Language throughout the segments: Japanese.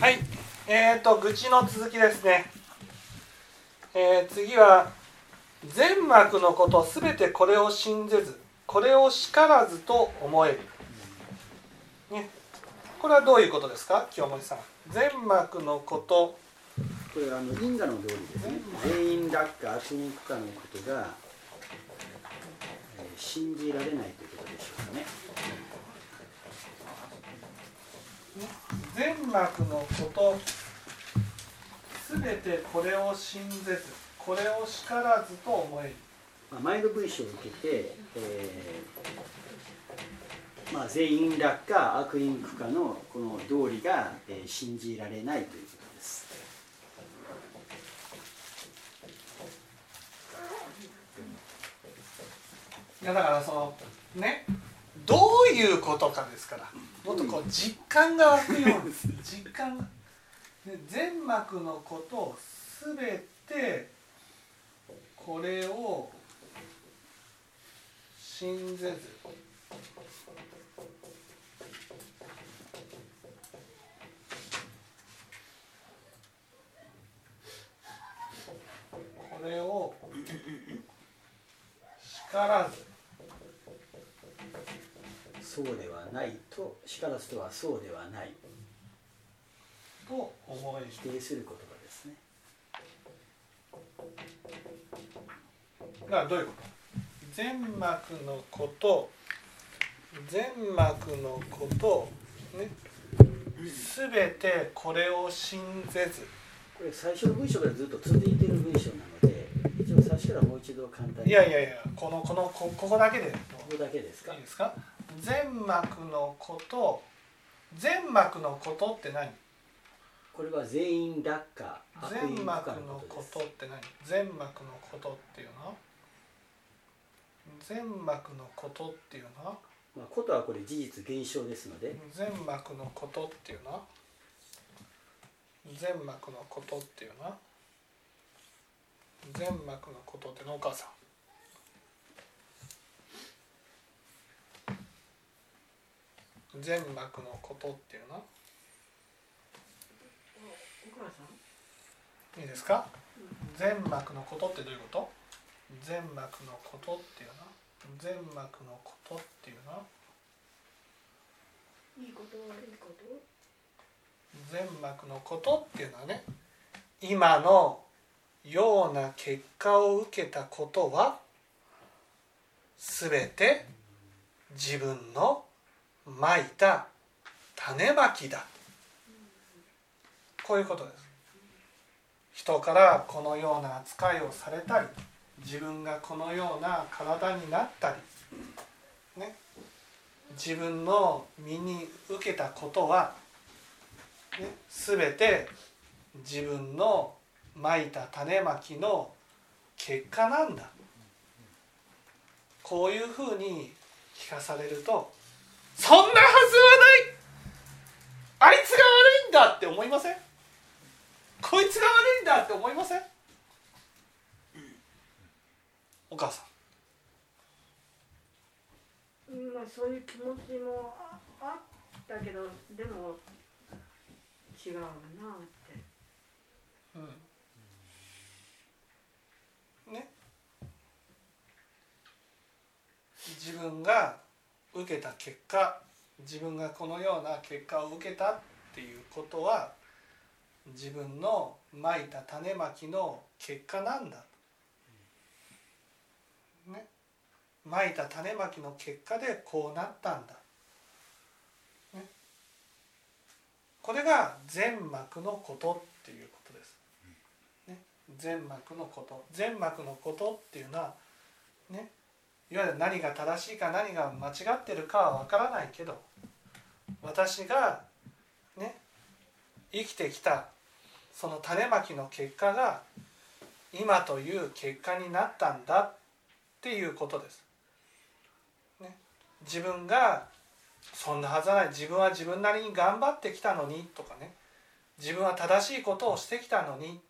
はい。えーと愚痴の続きですね、えー、次は全幕のことすべてこれを信ぜずこれをしからずと思える、ね、これはどういうことですか？清盛さん。全幕のこと。これはあの因果の通りですね。全員落下悪人苦化のことが、えー、信じられないということでしょうかね全幕のことすべてこれを信ぜずこれをしからずと思える、まあ、前の文章を受けて、えーまあ、全員落下悪因苦化のこの道理が、えー、信じられないということです。いやだからそのねどういうことかですからもっとこう実感が湧くようです実感が全幕のことを全てこれを信ぜず。これを叱らず。そうではないとしからずとはそうではない。と思い否定す。る言葉ですねだからどういうこと？全幕のこと全幕のことね全てこれを信ぜず。これ最初の文章からずっと続いている文章なので一応最初からもう一度簡単に。いやいやいやこのこのこここだけで。ここだけですか？いいですか？全幕のこと全幕のことって何？これは全員落下全幕のことって何全幕のことっていうの？は全幕のことっていうの？はまあ、ことはこれ事実現象ですので。全幕のことっていうの？は全幕のことっていうの？は全幕のことっての？お母さん全幕のことっていうの？いいですか？全幕のことってどういうこと？全幕のことっていうの？は全幕のことっていうの？はいいこと悪いこと？全幕のことっていうのはね今のような結果を受けたことは全て自分のまいた種まきだ。こういうことです。人からこのような扱いをされたり自分がこのような体になったりね。自分の身に受けたことは、ね、全て自分のまいた種まきの結果なんだ。こういうふうに聞かされるとそんなはずはない。あいつが悪いんだって思いません？こいつが悪いんだって思いません？お母さん。うんまあそういう気持ちもああったけどでも違うなって。うん。ね。自分が受けた結果自分がこのような結果を受けたっていうことは自分のまいた種まきの結果なんだ。ね。まいた種まきの結果でこうなったんだ、ね、これが全幕のことっていうことです、ね、全幕のこと。全幕のことっていうのはね。いわゆる何が正しいか何が間違ってるかは分からないけど私がね生きてきたその種まきの結果が今という結果になったんだっていうことです。ね、自分がそんなはずはない。自分は自分なりに頑張ってきたのにとかね。自分は正しいことをしてきたのに、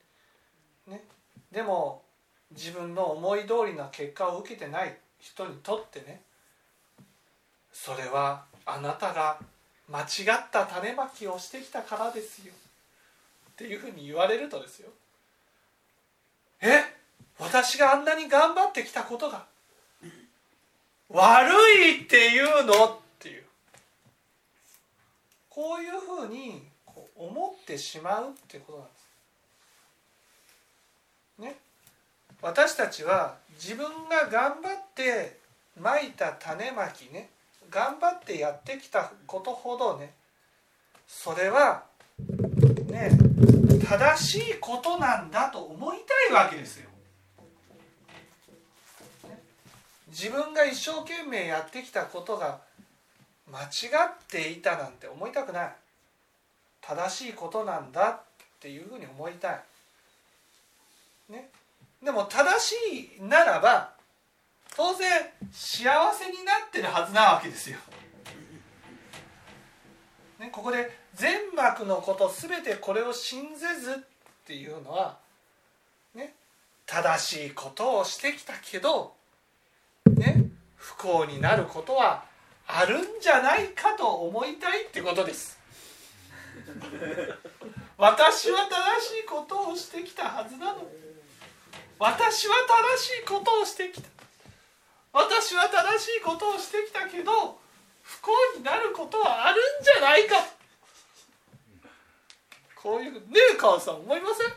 ね、でも自分の思い通りの結果を受けてない。人にとってねそれはあなたが間違った種まきをしてきたからですよ。っていうふうに言われるとですよ。え？私があんなに頑張ってきたことが悪いっていうの？っていう。こういうふうに思ってしまうってことなんです。ね、私たちは自分が頑張ってまいた種まきね頑張ってやってきたことほどねそれはね正しいことなんだと思いたいわけですよ。自分が一生懸命やってきたことが間違っていたなんて思いたくない正しいことなんだっていうふうに思いたい。ね、でも正しいならば当然幸せになってるはずなわけですよ。ね、ここで全幕のこと全てこれを信ぜずっていうのは、ね、正しいことをしてきたけど、ね、不幸になることはあるんじゃないかと思いたいってことです。私は正しいことをしてきたはずなの私は正しいことをしてきた。私は正しいことをしてきたけど不幸になることはあるんじゃないか。こういうねえ母さん思いません？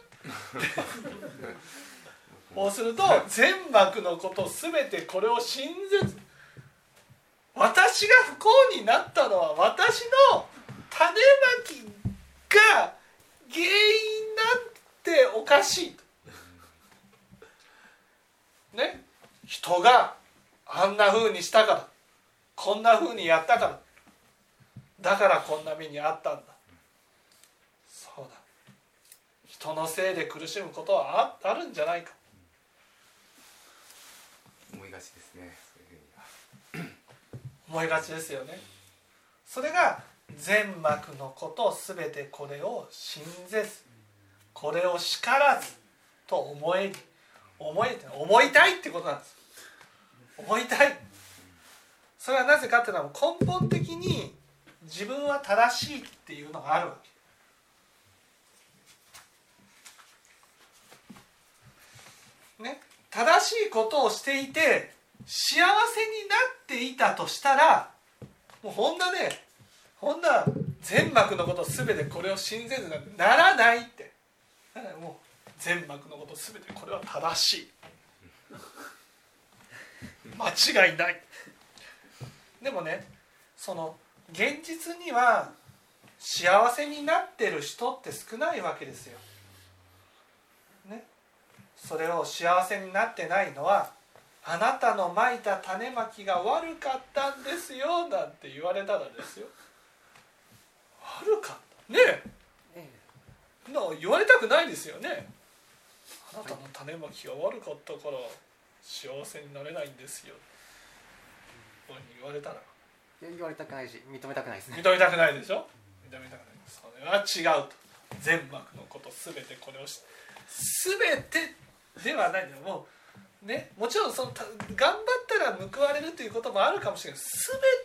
そうすると全幕のこと全てこれを信ぜず私が不幸になったのは私の種まきが原因なんておかしいね。人があんなふうにしたからこんなふうにやったからだからこんな目にあったんだ。そうだ。人のせいで苦しむことはああるんじゃないか。思いがちですね思いがちですよね。それが全幕のことすべてこれを信ぜずこれを叱らずと思える思え思いたいってことなんです。思いたい。それはなぜかっていうのは根本的に自分は正しいっていうのがあるわけ。ね、正しいことをしていて幸せになっていたとしたらもうこんなねこんな全幕のこと全てこれを信ぜずなんてならないって。もう全幕のこと全てこれは正しい。間違いない。でもねその現実には幸せになってる人って少ないわけですよ。ね、それを幸せになってないのはあなたのまいた種まきが悪かったんですよなんて言われたらですよ。悪かった。ねえ。な言われたくないですよねあなたの種まきが悪かったから幸せになれないんですよ。こういうふうに言われたら。言われたくないし認めたくないですね。認めたくないでしょ？認めたくないそれは違うと。全幕のこと全てこれをし全てではないんだよ。もうねもちろんその頑張ったら報われるということもあるかもしれない。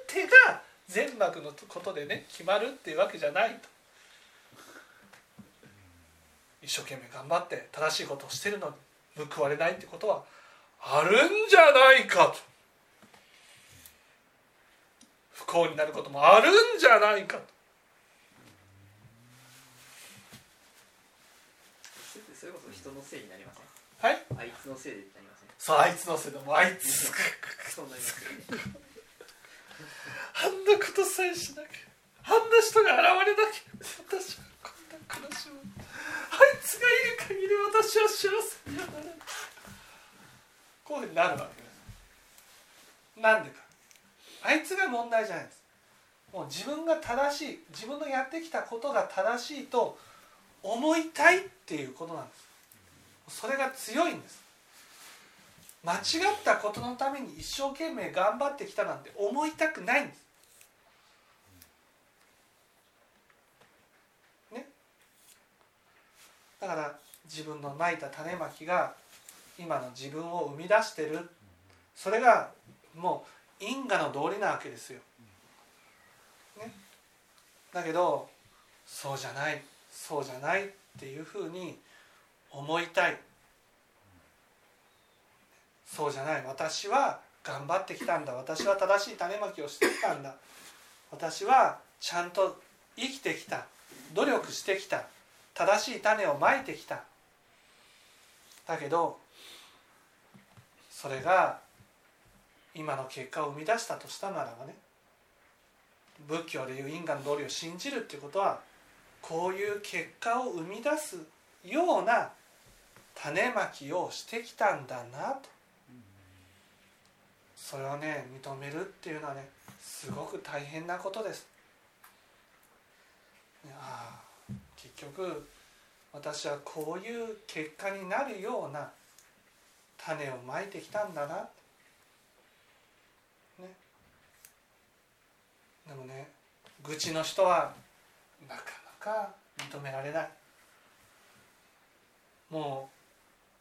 全てが全幕のことでね決まるっていうわけじゃないと一生懸命頑張って正しいことをしてるのに報われないってことはあるんじゃないかと。不幸になることもあるんじゃないかと。それこそ人のせいになりません？はい？あいつのせいでになりません？そうあいつのせいでもあいつそうなります あんなことさえしなきゃあんな人が現れなきゃ私はこんな苦しむ。あいつがいる限り私は幸せにはならないこういうふうになるわけです。なんでか。あいつが問題じゃないです。もう自分が正しい自分のやってきたことが正しいと思いたいっていうことなんです。それが強いんです。間違ったことのために一生懸命頑張ってきたなんて思いたくないんです。だから自分のまいた種まきが今の自分を生み出してる。それがもう因果の道理なわけですよ。ね、だけどそうじゃない。そうじゃないっていうふうに思いたい。そうじゃない。私は頑張ってきたんだ。私は正しい種まきをしてきたんだ。私はちゃんと生きてきた。努力してきた。正しい種をまいてきただけどそれが今の結果を生み出したとしたならばね仏教でいう因果の道理を信じるっていうことはこういう結果を生み出すような種まきをしてきたんだなとそれをね認めるっていうのはねすごく大変なことです。ああ結局私はこういう結果になるような種をまいてきたんだな、ね、でもね愚痴の人はなかなか認められない。も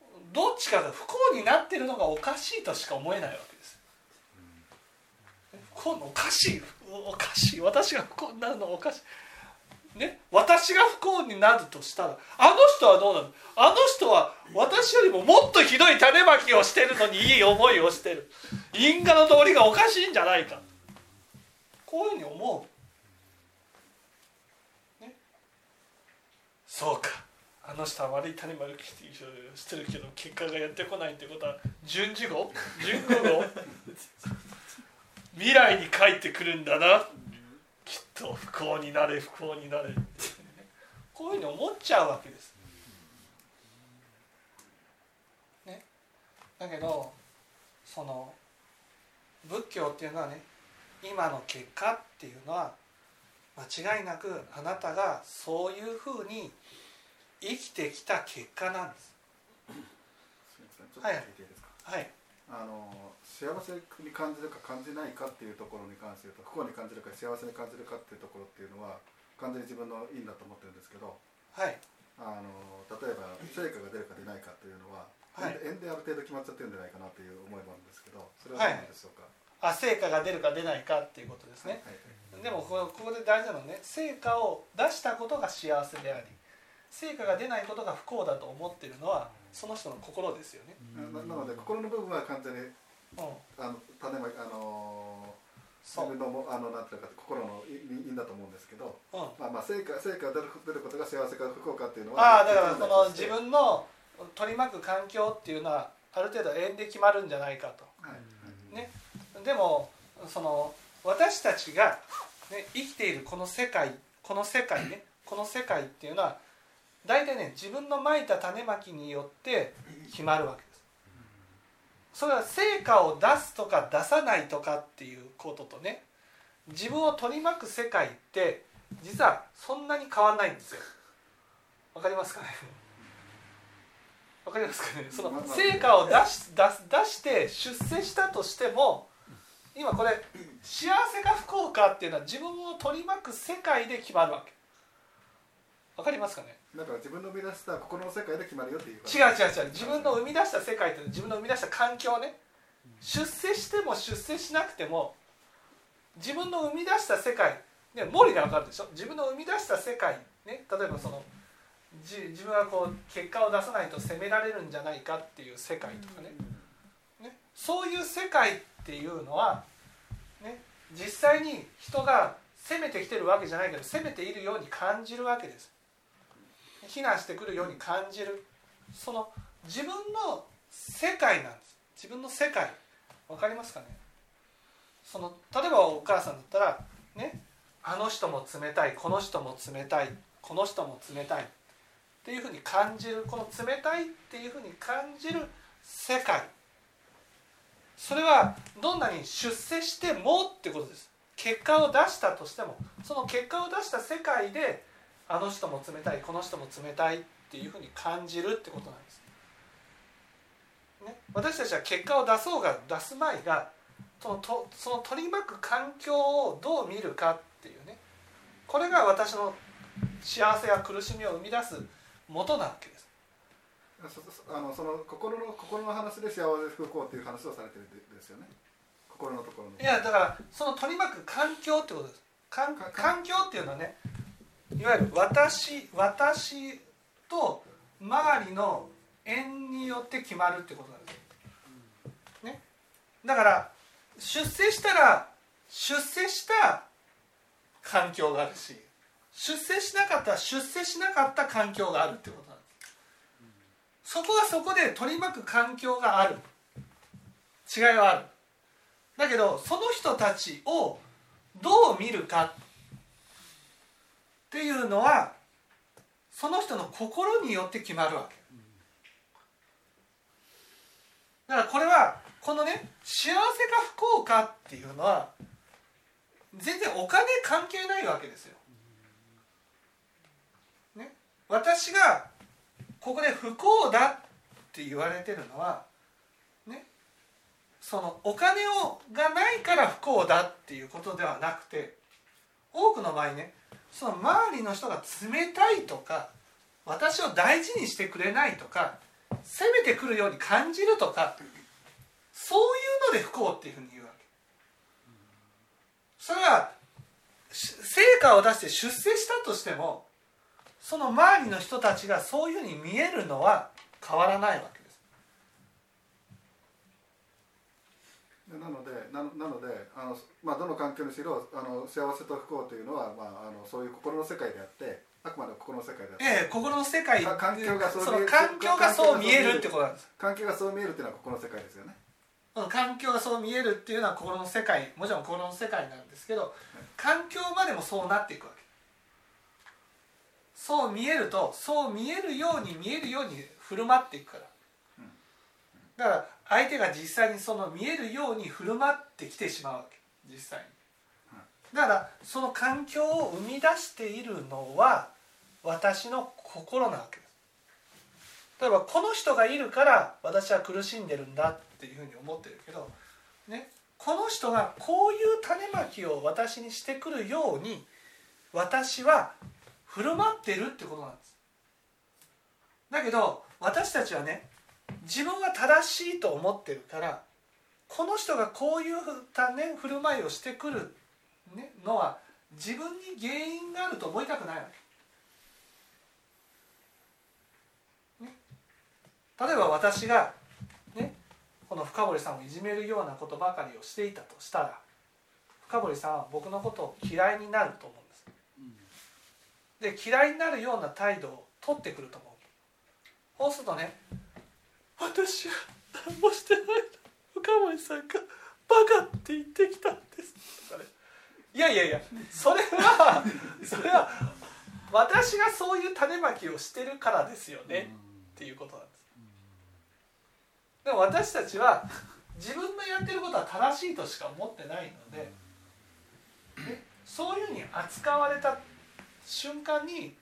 うどっちかが不幸になってるのがおかしいとしか思えないわけです。不幸のおかしいおかしい。私が不幸になるのがおかしいね私が不幸になるとしたらあの人はどうなの？あの人は私よりももっとひどい種まきをしてるのにいい思いをしてる。因果の道理がおかしいんじゃないか。こういうふうに思う、ね、そうか。あの人は悪い種まきしてるけど結果がやってこないってことは順次後順後後未来に帰ってくるんだな。きっと不幸になれ不幸になれこういうふうに思っちゃうわけです。ね、だけどその仏教っていうのはね今の結果っていうのは間違いなくあなたがそういうふうに生きてきた結果なんです。すみません。ちょっと聞いはい、あの幸せに感じるか感じないかっていうところに関して言うと不幸に感じるか幸せに感じるかっていうところっていうのは完全に自分の因だと思ってるんですけどはい、あの例えば成果が出るか出ないかっていうのは、はい。縁である程度決まっちゃってるんじゃないかなという思いもあるんですけどそれはどうなんでしょうか、あ成果が出るか出ないかっていうことですね。はい。でもここで大事なのはね成果を出したことが幸せであり成果が出ないことが不幸だと思っているのはその人の心ですよね。ななので心の部分は完全にうん、あの種まきあの自分のもあのなんていうか心の因因だと思うんですけど、うん、まあまあ成果成果が出る出ることが幸せか不幸かっていうのはああだからその別自分の取り巻く環境っていうのはある程度縁で決まるんじゃないかと。はい。ね、でもその私たちが、ね、生きているこの世界この世界ねこの世界っていうのは大体ね自分のまいた種まきによって決まるわけです。それは成果を出すとか出さないとかっていうこととね自分を取り巻く世界って実はそんなに変わんないんですよ。わかりますかね？わかりますかね？その成果を出し出す出して出世したとしても今これ幸せか不幸かっていうのは自分を取り巻く世界で決まるわけ。わかりますかね？だから自分の生み出した心の世界で決まるよっていう違う違う違う。自分の生み出した世界って自分の生み出した環境ね。出世しても出世しなくても自分の生み出した世界ね森でわかるでしょ？自分の生み出した世界ね例えばそのじ自分はこう結果を出さないと責められるんじゃないかっていう世界とかね。ねそういう世界っていうのは、ね、実際に人が責めてきてるわけじゃないけど責めているように感じるわけです。非難してくるように感じる。その自分の世界なんです。自分の世界。わかりますかね？その例えばお母さんだったらねあの人も冷たいこの人も冷たいこの人も冷たい。っていうふうに感じる。この冷たいっていうふうに感じる世界。それはどんなに出世してもってことです。結果を出したとしても。その結果を出した世界であの人も冷たいこの人も冷たいっていうふうに感じるってことなんです、ね、私たちは結果を出そうが出すまいがそのとその取り巻く環境をどう見るかっていうね。これが私の幸せや苦しみを生み出す元なわけです。そそあのその心の心の話で幸せ不幸っていう話をされてるんですよね。心のところの。いやだからその取り巻く環境ってことです。環境っていうのはねいわゆる私私と周りの縁によって決まるってことなんです、ね、だから出世したら出世した環境があるし出世しなかったら出世しなかった環境があるってことなんです。そこはそこで取り巻く環境がある。違いはある。だけどその人たちをどう見るか。っていうのはその人の心によって決まるわけ。だからこれはこのね幸せか不幸かっていうのは全然お金関係ないわけですよ。ね、私がここで不幸だって言われてるのはね。そのお金をがないから不幸だっていうことではなくて多くの場合ねその周りの人が冷たいとか私を大事にしてくれないとか攻めてくるように感じるとかそういうので不幸っていうふうに言うわけ。それは成果を出して出世したとしてもその周りの人たちがそういうふうに見えるのは変わらないわけですでなのでななのであの、まあ、どの環境にしろあの幸せと不幸というのは、まあ、あのそういう心の世界であってあくまで心の世界であって、ええ心の世界か環境がそうそ見えるの環境がそう見えるってことなんです環境がそう見えるっていうのは心の世界ですよね。うん環境がそう見えるっていうのは心の世界。もちろん心の世界なんですけど環境までもそうなっていくわけ。そう見えるとそう見えるように見えるように振る舞っていくから。だから相手が実際にその見えるように振る舞ってきてしまうわけ。実際に。だからその環境を生み出しているのは私の心なわけ。です例えばこの人がいるから私は苦しんでるんだっていうふうに思ってるけど、ね、この人がこういう種まきを私にしてくるように私は振る舞ってるってことなんです。だけど私たちはね自分が正しいと思ってるからこの人がこういうふた、ね、振る舞いをしてくる、ね、のは自分に原因があると思いたくないわけ。ね例えば私が、ね、この深堀さんをいじめるようなことばかりをしていたとしたら深堀さんは僕のことを嫌いになると思うんです。で嫌いになるような態度を取ってくると思う。そうするとね私は何もしてない深森さんがバカって言ってきたんです。とかねいやいやいやそれは それは私がそういう種まきをしてるからですよね。っていうことなんです。でも私たちは自分のやってることは正しいとしか思ってないのでねそういうふうに扱われた瞬間に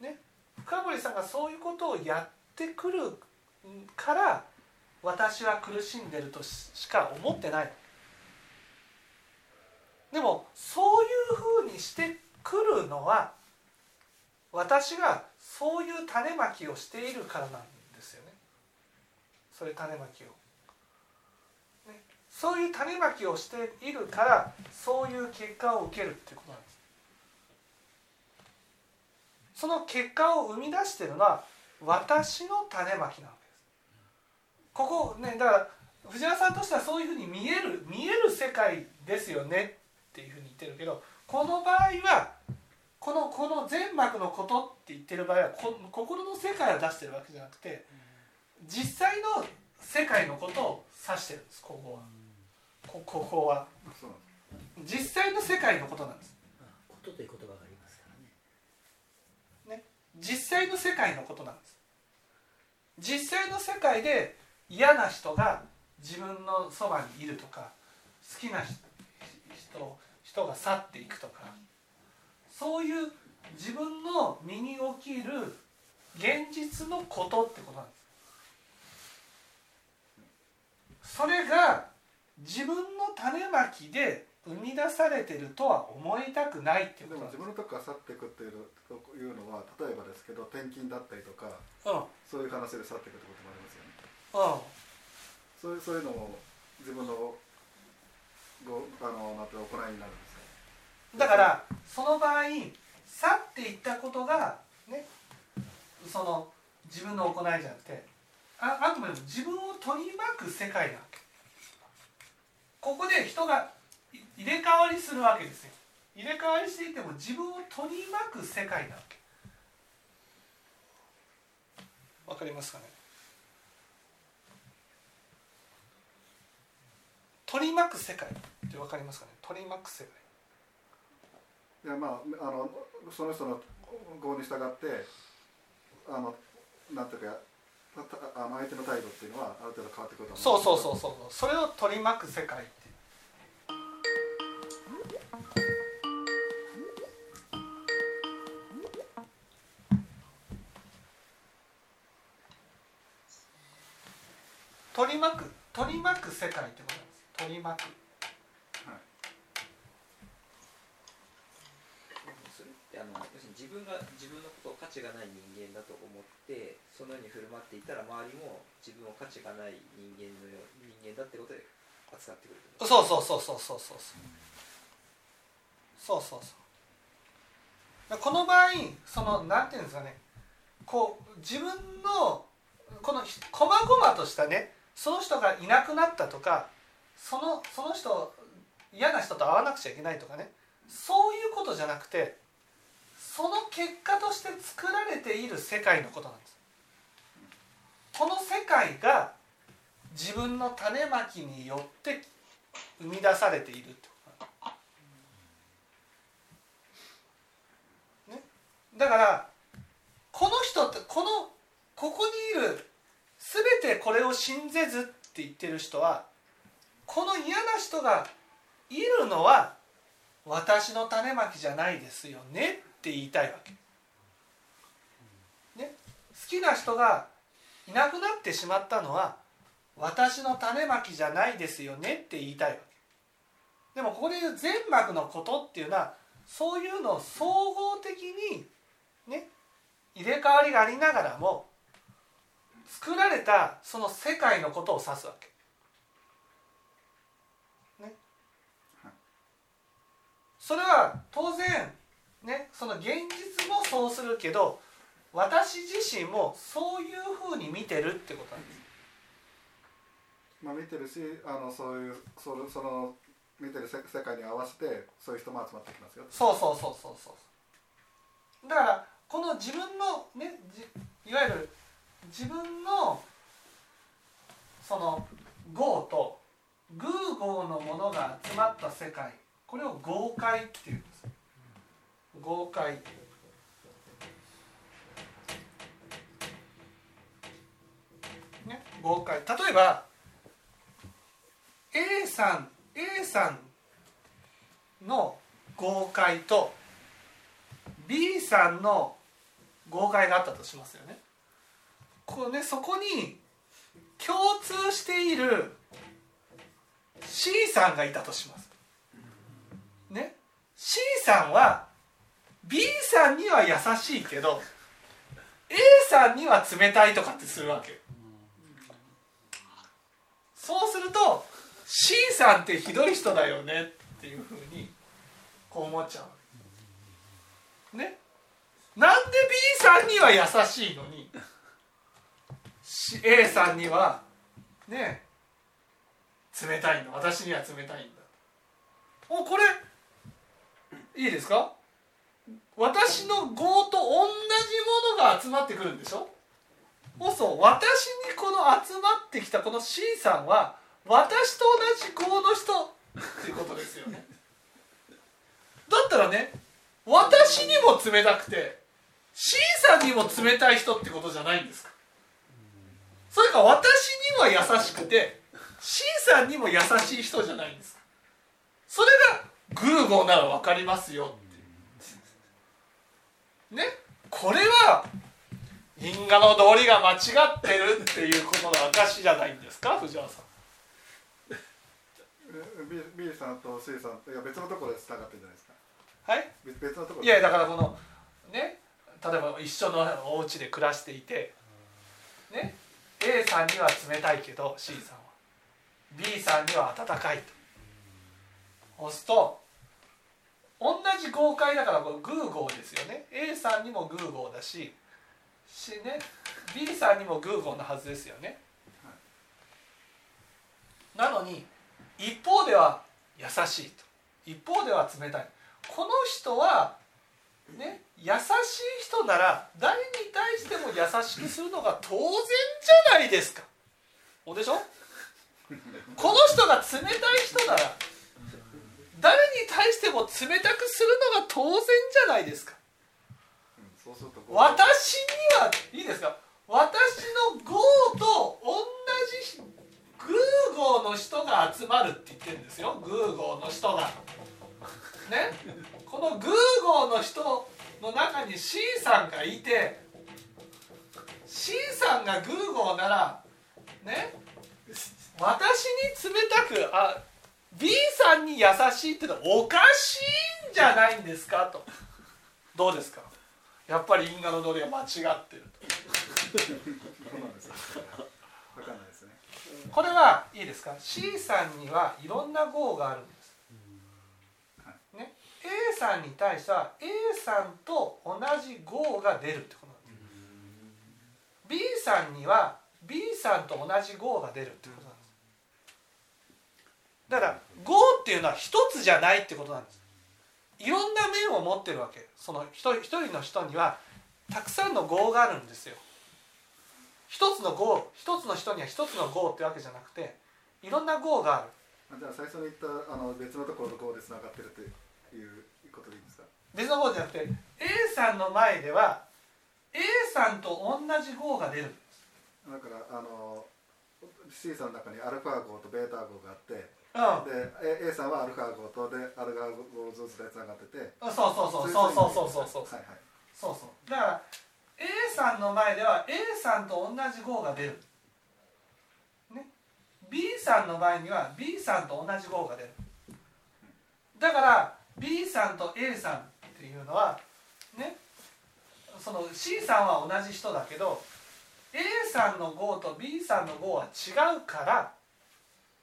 ね深堀さんがそういうことをやってくるから私は苦しんでるとしか思ってない。でもそういうふうにしてくるのは私がそういう種まきをしているからなんですよね。そういう種まきを、ね、そういう種まきをしているからそういう結果を受けるっていうことなんです。その結果を生み出してるのは私の種まきなわけですここねだから藤原さんとしてはそういうふうに見える見える世界ですよねっていうふうに言ってるけどこの場合はこのこの全幕のことって言ってる場合はこ心の世界を出してるわけじゃなくて実際の世界のことを指してるんですここは。こここは。実際の世界のことなんです。ことという言葉がありますからね。実際の世界のことなんです。実際の世界で嫌な人が自分のそばにいるとか好きな人人が去っていくとかそういう自分の身に起きる現実のことってことなんです。それが自分の種まきで生み出されてるとは思いたくないっていうことなんです。自分のとこから去っていくっていうというのは例えばですけど転勤だったりとかうん。そういう話で去っていくってこともありますよねうんそういうそういうのも自分のごあのなんて行いになるんですよだからその場合去っていったことがねその自分の行いじゃなくてああくまでも自分を取り巻く世界なわけ。ここで人がい入れ替わりするわけですよ。入れ替わりしていても自分を取り巻く世界なわけ。わかりますかね？取り巻く世界ってわかりますかね？取り巻く世界。いやまああのその人の業に従ってあのなんていうかあの相手の態度っていうのはある程度変わってくると思そうそうそうそうそれを取り巻く世界って取り巻く取り巻く世界ってこと取り巻くそれってあの要するに自分が自分のことを価値がない人間だと思ってそのように振る舞っていたら周りも自分を価値がない人間のよう人間だってことで扱ってくるそうそうそうそうそうそうそうそう。そうこの場合そのなんていうんですかね。こう自分のこのひ細々としたねその人がいなくなったとかそのその人嫌な人と会わなくちゃいけないとかね。そういうことじゃなくてその結果として作られている世界のことなんです。この世界が自分の種まきによって生み出されているってことね、だからこの人ってこのここにいる全てこれを信ぜずって言ってる人はこの嫌な人がいるのは私の種まきじゃないですよねって言いたいわけ。ね、好きな人がいなくなってしまったのは私の種まきじゃないですよねって言いたいわけでもここで言う全幕のことっていうのはそういうのを総合的にね入れ替わりがありながらも作られたその世界のことを指すわけ。それは当然ねその現実もそうするけど私自身もそういうふうに見てるってことなんです。まあ見てるしあのそういうそのその見てる世世界に合わせてそういう人も集まってきますよ。そうそうそうそうそう。だからこの自分のねじいわゆる自分のその業と偶合のものが集まった世界これを合界っていうんです合界ね合界例えば A さん A さんの合界と B さんの合界があったとしますよね。こうねそこに共通している C さんがいたとします。ね。C さんは B さんには優しいけど A さんには冷たいとかってするわけ。そうすると C さんってひどい人だよねっていうふうにこう思っちゃうね。なんで B さんには優しいのに A さんにはね冷たいの？私には冷たいんだ。おこれいいですか？私の業と同じものが集まってくるんでしょ？そうそ私にこの集まってきたこの C さんは私と同じ業の人っていうことですよね。だったらね私にも冷たくて C さんにも冷たい人ってことじゃないんですか？それか私には優しくて C さんにも優しい人じゃないんですか？それがグーゴーなら分かりますよ。ってね？これは因果の道理が間違ってるっていうことの証じゃないんですか？藤原さん。B, B さんと C さんいや別のところでがってるんじゃないですか？はい？別別のところいやだからこのね？例えば一緒のお家で暮らしていてね？A さんには冷たいけど C さんは。B さんには温かいと押すと同じ合解だからこれ偶合ですよね A さんにも偶合だしし、ね、B さんにも偶合のはずですよね。なのに一方では優しいと一方では冷たいこの人はね優しい人なら誰に対しても優しくするのが当然じゃないですか。おでしょ？この人が冷たい人なら誰に対しても冷たくするのが当然じゃないですか。うんそうす私にはいいですか私の号と同じグー号の人が集まるって言ってるんですよ。グー号の人が。ね？このグー号の人の中に C さんがいて C さんがグー号ならね？私に冷たくあ B さんに優しいってのはおかしいんじゃないんですか？と。どうですか？やっぱり因果の通りは間違ってるそうなんですよわかんないですね。とこれはいいですか？C さんにはいろんな号があるんです、ね、A さんに対しては A さんと同じ号が出るってことなんです。B さんには B さんと同じ号が出るってことだから号っていうのは一つじゃないってことなんです。いろんな面を持ってるわけ。その一人一人の人にはたくさんの号があるんですよ。一つの号一つの人には一つの号ってわけじゃなくていろんな号がある。あじゃあ最初に言ったあの別のところとこうでつながってるということでいいですか？別の号じゃなくて A さんの前では A さんと同じ号が出るんです。だからあの C さんの中にアルファ号とベータ号があってうんで A A さんはアルファ号とでアルファ号ずつでつながってて。そうそうそう。そうそうそうそうそうはいはい。そうそう。だから A さんの前では A さんと同じ号が出る、ね、B さんの場合には B さんと同じ号が出る。だから B さんと A さんっていうのはね。その C さんは同じ人だけど A さんの号と B さんの号は違うから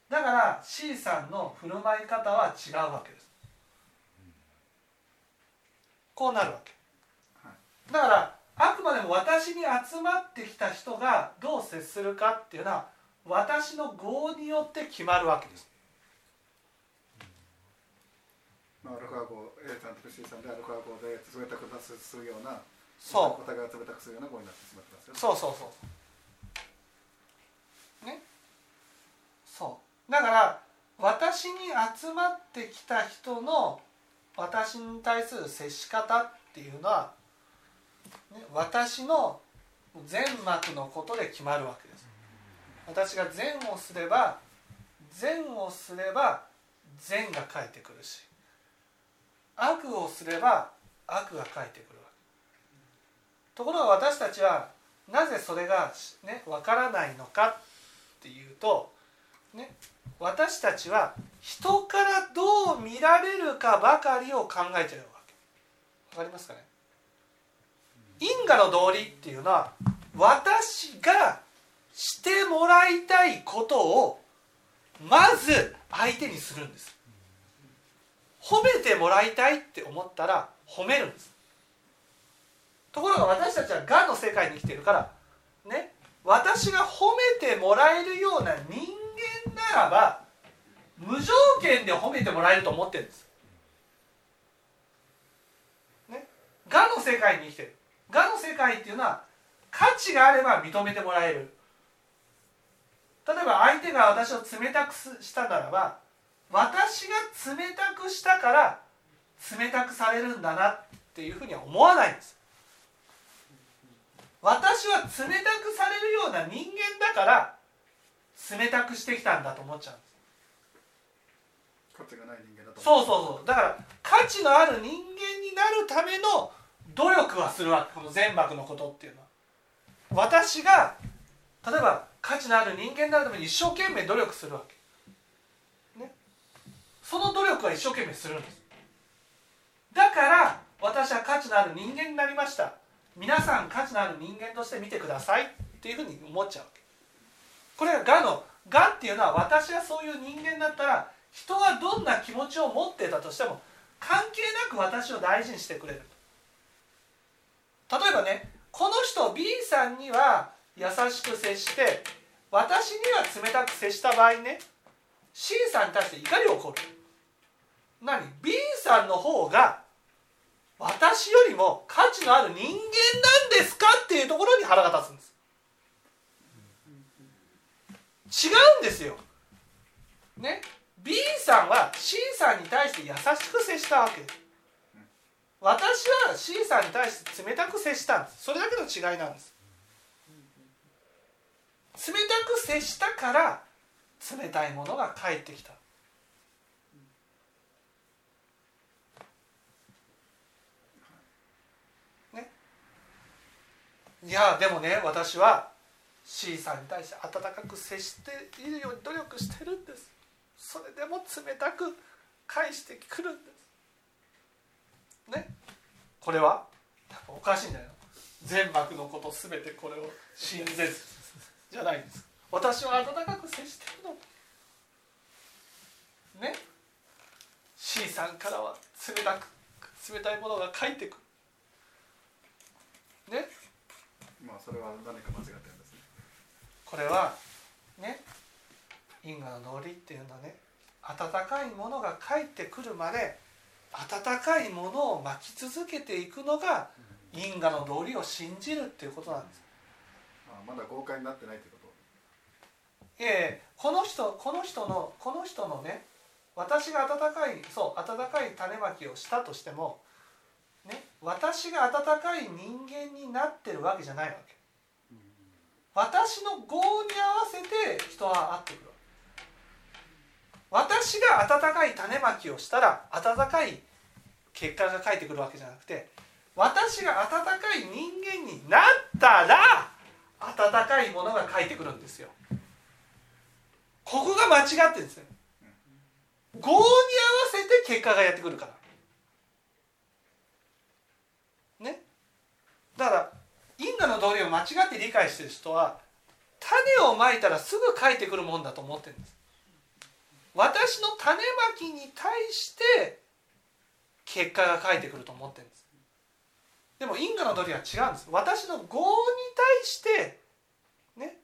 だから C さんの振る舞い方は違うわけです。こうなるわけ。だからあくまでも私に集まってきた人がどう接するかっていうのは私の業によって決まるわけです。まあ、アルファ号 A さんと C さんでアルファ号で冷たくするようなそう。お互いが冷たくするような号になってしまってますよね。そうそうそう。ね。そうだから私に集まってきた人の私に対する接し方っていうのは、ね、私の善悪のことで決まるわけです。私が善をすれば善をすれば善が返ってくるし悪をすれば悪が返ってくるわけ。ところが私たちはなぜそれがねわからないのかっていうとね私たちは人からどう見られるかばかりを考えてるわけ。わかりますかね？因果の道理っていうのは私がしてもらいたいことをまず相手にするんです。褒めてもらいたいって思ったら褒めるんです。ところが私たちはがの世界に生きてるからね私が褒めてもらえるような人間ならば無条件で褒めてもらえると思ってるんです。ね、がの世界に生きてる。がの世界っていうのは価値があれば認めてもらえる。例えば相手が私を冷たくしたならば私が冷たくしたから冷たくされるんだなっていうふうには思わないんです。私は冷たくされるような人間だから冷たくしてきたんだと思っちゃう。んです価値がない人間だとそうそうそう。だから価値のある人間になるための努力はするわけ。この全幕のことっていうのは私が例えば価値のある人間になるために一生懸命努力するわけ、ね、その努力は一生懸命するんです。だから私は価値のある人間になりました。皆さん価値のある人間として見てくださいっていうふうに思っちゃう。これが「が」の「が」っていうのは私がそういう人間だったら人がどんな気持ちを持ってたとしても関係なく私を大事にしてくれる。例えばねこの人 B さんには優しく接して私には冷たく接した場合ね C さんに対して怒りを起こる。何？B さんの方が私よりも価値のある人間なんですかっていうところに腹が立つんです。違うんですよ。ね？B さんは C さんに対して優しく接したわけ。私は C さんに対して冷たく接したんです。それだけの違いなんです。冷たく接したから冷たいものが返ってきた。ね？いやでもね私は C さんに対して温かく接しているように努力してるんです。それでも冷たく返してくるんです。ね。これはおかしいんじゃないの全幕のこと全てこれを信ぜず。じゃないんです。私は温かく接してるの。ね。C さんからは冷たく冷たいものが返ってくる。ね。まあそれは何か間違ってるこれはね因果の道理っていうのはね。温かいものが返ってくるまで温かいものを巻き続けていくのが因果の道理を信じるっていうことなんです。あまだ豪快になってないってこと。いえいえこの人この人のこの人のね私が温かいそう温かい種まきをしたとしてもね私が温かい人間になってるわけじゃないわけ私の業に合わせて人は会ってくる。私が温かい種まきをしたら温かい結果が返ってくるわけじゃなくて私が温かい人間になったら温かいものが返ってくるんですよ。ここが間違ってるんですよ。業に合わせて結果がやってくるから。ね。だから因果の道理を間違って理解してる人は種をまいたらすぐ返ってくるもんだと思ってるんです。私の種まきに対して結果が返ってくると思ってるんです。でも因果の道理は違うんです。私の業に対してね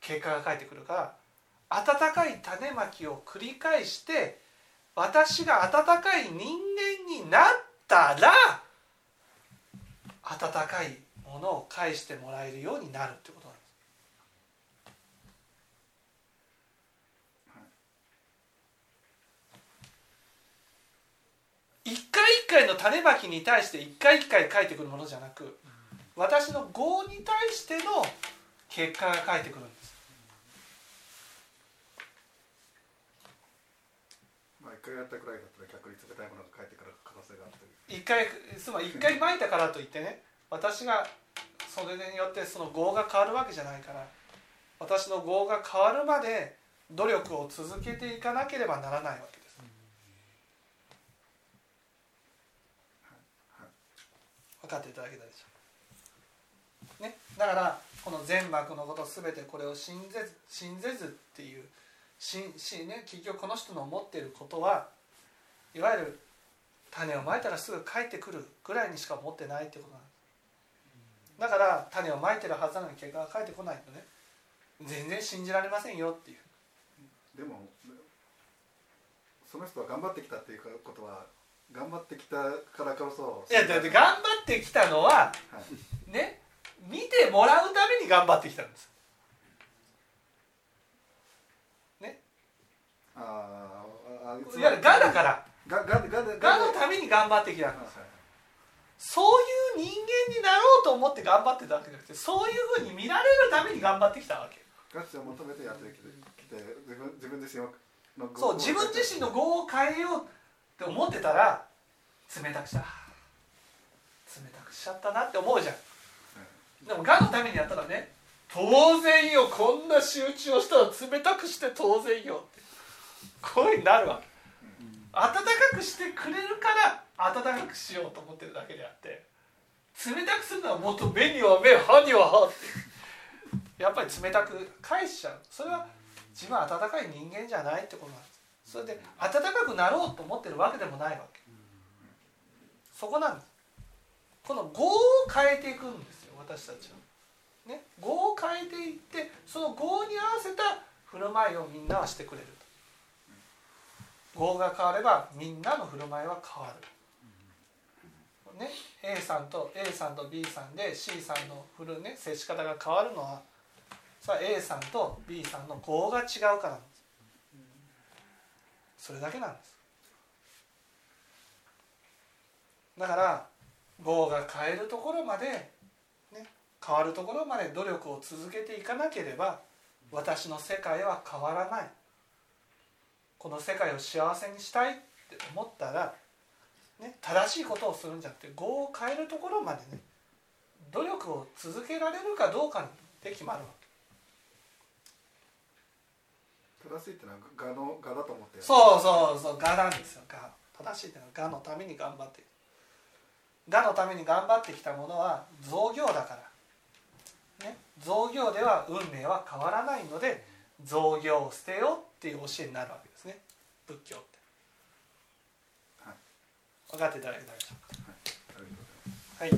結果が返ってくるから温かい種まきを繰り返して私が温かい人間になったら温かいものを返してもらえるようになるってことなんです。一回一回の種まきに対して一回一回返ってくるものじゃなく私の業に対しての結果が返ってくるんです。まあ一回やったくらいだったら逆に冷たいものが返ってくる可能性があるという。一回つまり一回まいたからといってね私がそれによってその業が変わるわけじゃないから私の業が変わるまで努力を続けていかなければならないわけです。分かってい。ただけたでしょう。ね、だからこの全幕のこと全てこれを信ぜず信ぜずってい。うしし、ね、結局この人の思ってい。ることはい。わゆる種をまい。たらすぐ帰ってくるぐらい。にしか思ってない。ってことなんですだから種をまいてるはずなのに結果が返ってこないとね。全然信じられませんよっていう。でもその人は頑張ってきたっていうことは頑張ってきたからこそいやだって頑張ってきたのははい。ね見てもらうために頑張ってきたんです。あーあーいわゆるがだから。がががががのために頑張ってきたんです。はい。そういう人間になろうと思って頑張ってたわけじゃなくてそういうふうに見られるために頑張ってきたわけ。価値を求めてやってきてきて自分自分自身をのそう自分自身の業を変えようって思ってたら冷たくした。冷たくしちゃったなって思うじゃん。でもがのためにやったらね当然よこんな集中をしたら冷たくして当然よってこういうふうになるわけ。温かくしてくれるから温かくしようと思ってるだけであって冷たくするのはもっと目には目歯には歯って。やっぱり冷たく返しちゃう。それは自分は温かい人間じゃないってことなんです。それで温かくなろうと思ってるわけでもないわけ。そこなんです。この業を変えていくんですよ私たちは。ね、業を変えていってその業に合わせた振る舞いをみんなはしてくれると。業が変わればみんなの振る舞いは変わる、ね、A さんと A さんと B さんで C さんの振るね接し方が変わるのはそれは A さんと B さんの業が違うからなんです。それだけなんです。だから業が変えるところまで、ね、変わるところまで努力を続けていかなければ私の世界は変わらない。この世界を幸せにしたいって思ったら、ね、正しいことをするんじゃなくて業を変えるところまでね努力を続けられるかどうかで決まるわけ。正しいってのは我の我だと思ってそうそうそう我なんですよ。我。正しいってのは我のために頑張って。我のために頑張ってきたものは造業だから、ね、造業では運命は変わらないので造業を捨てようっていう教えになるわけですね。仏教って、はい分かっていただけたでしかはい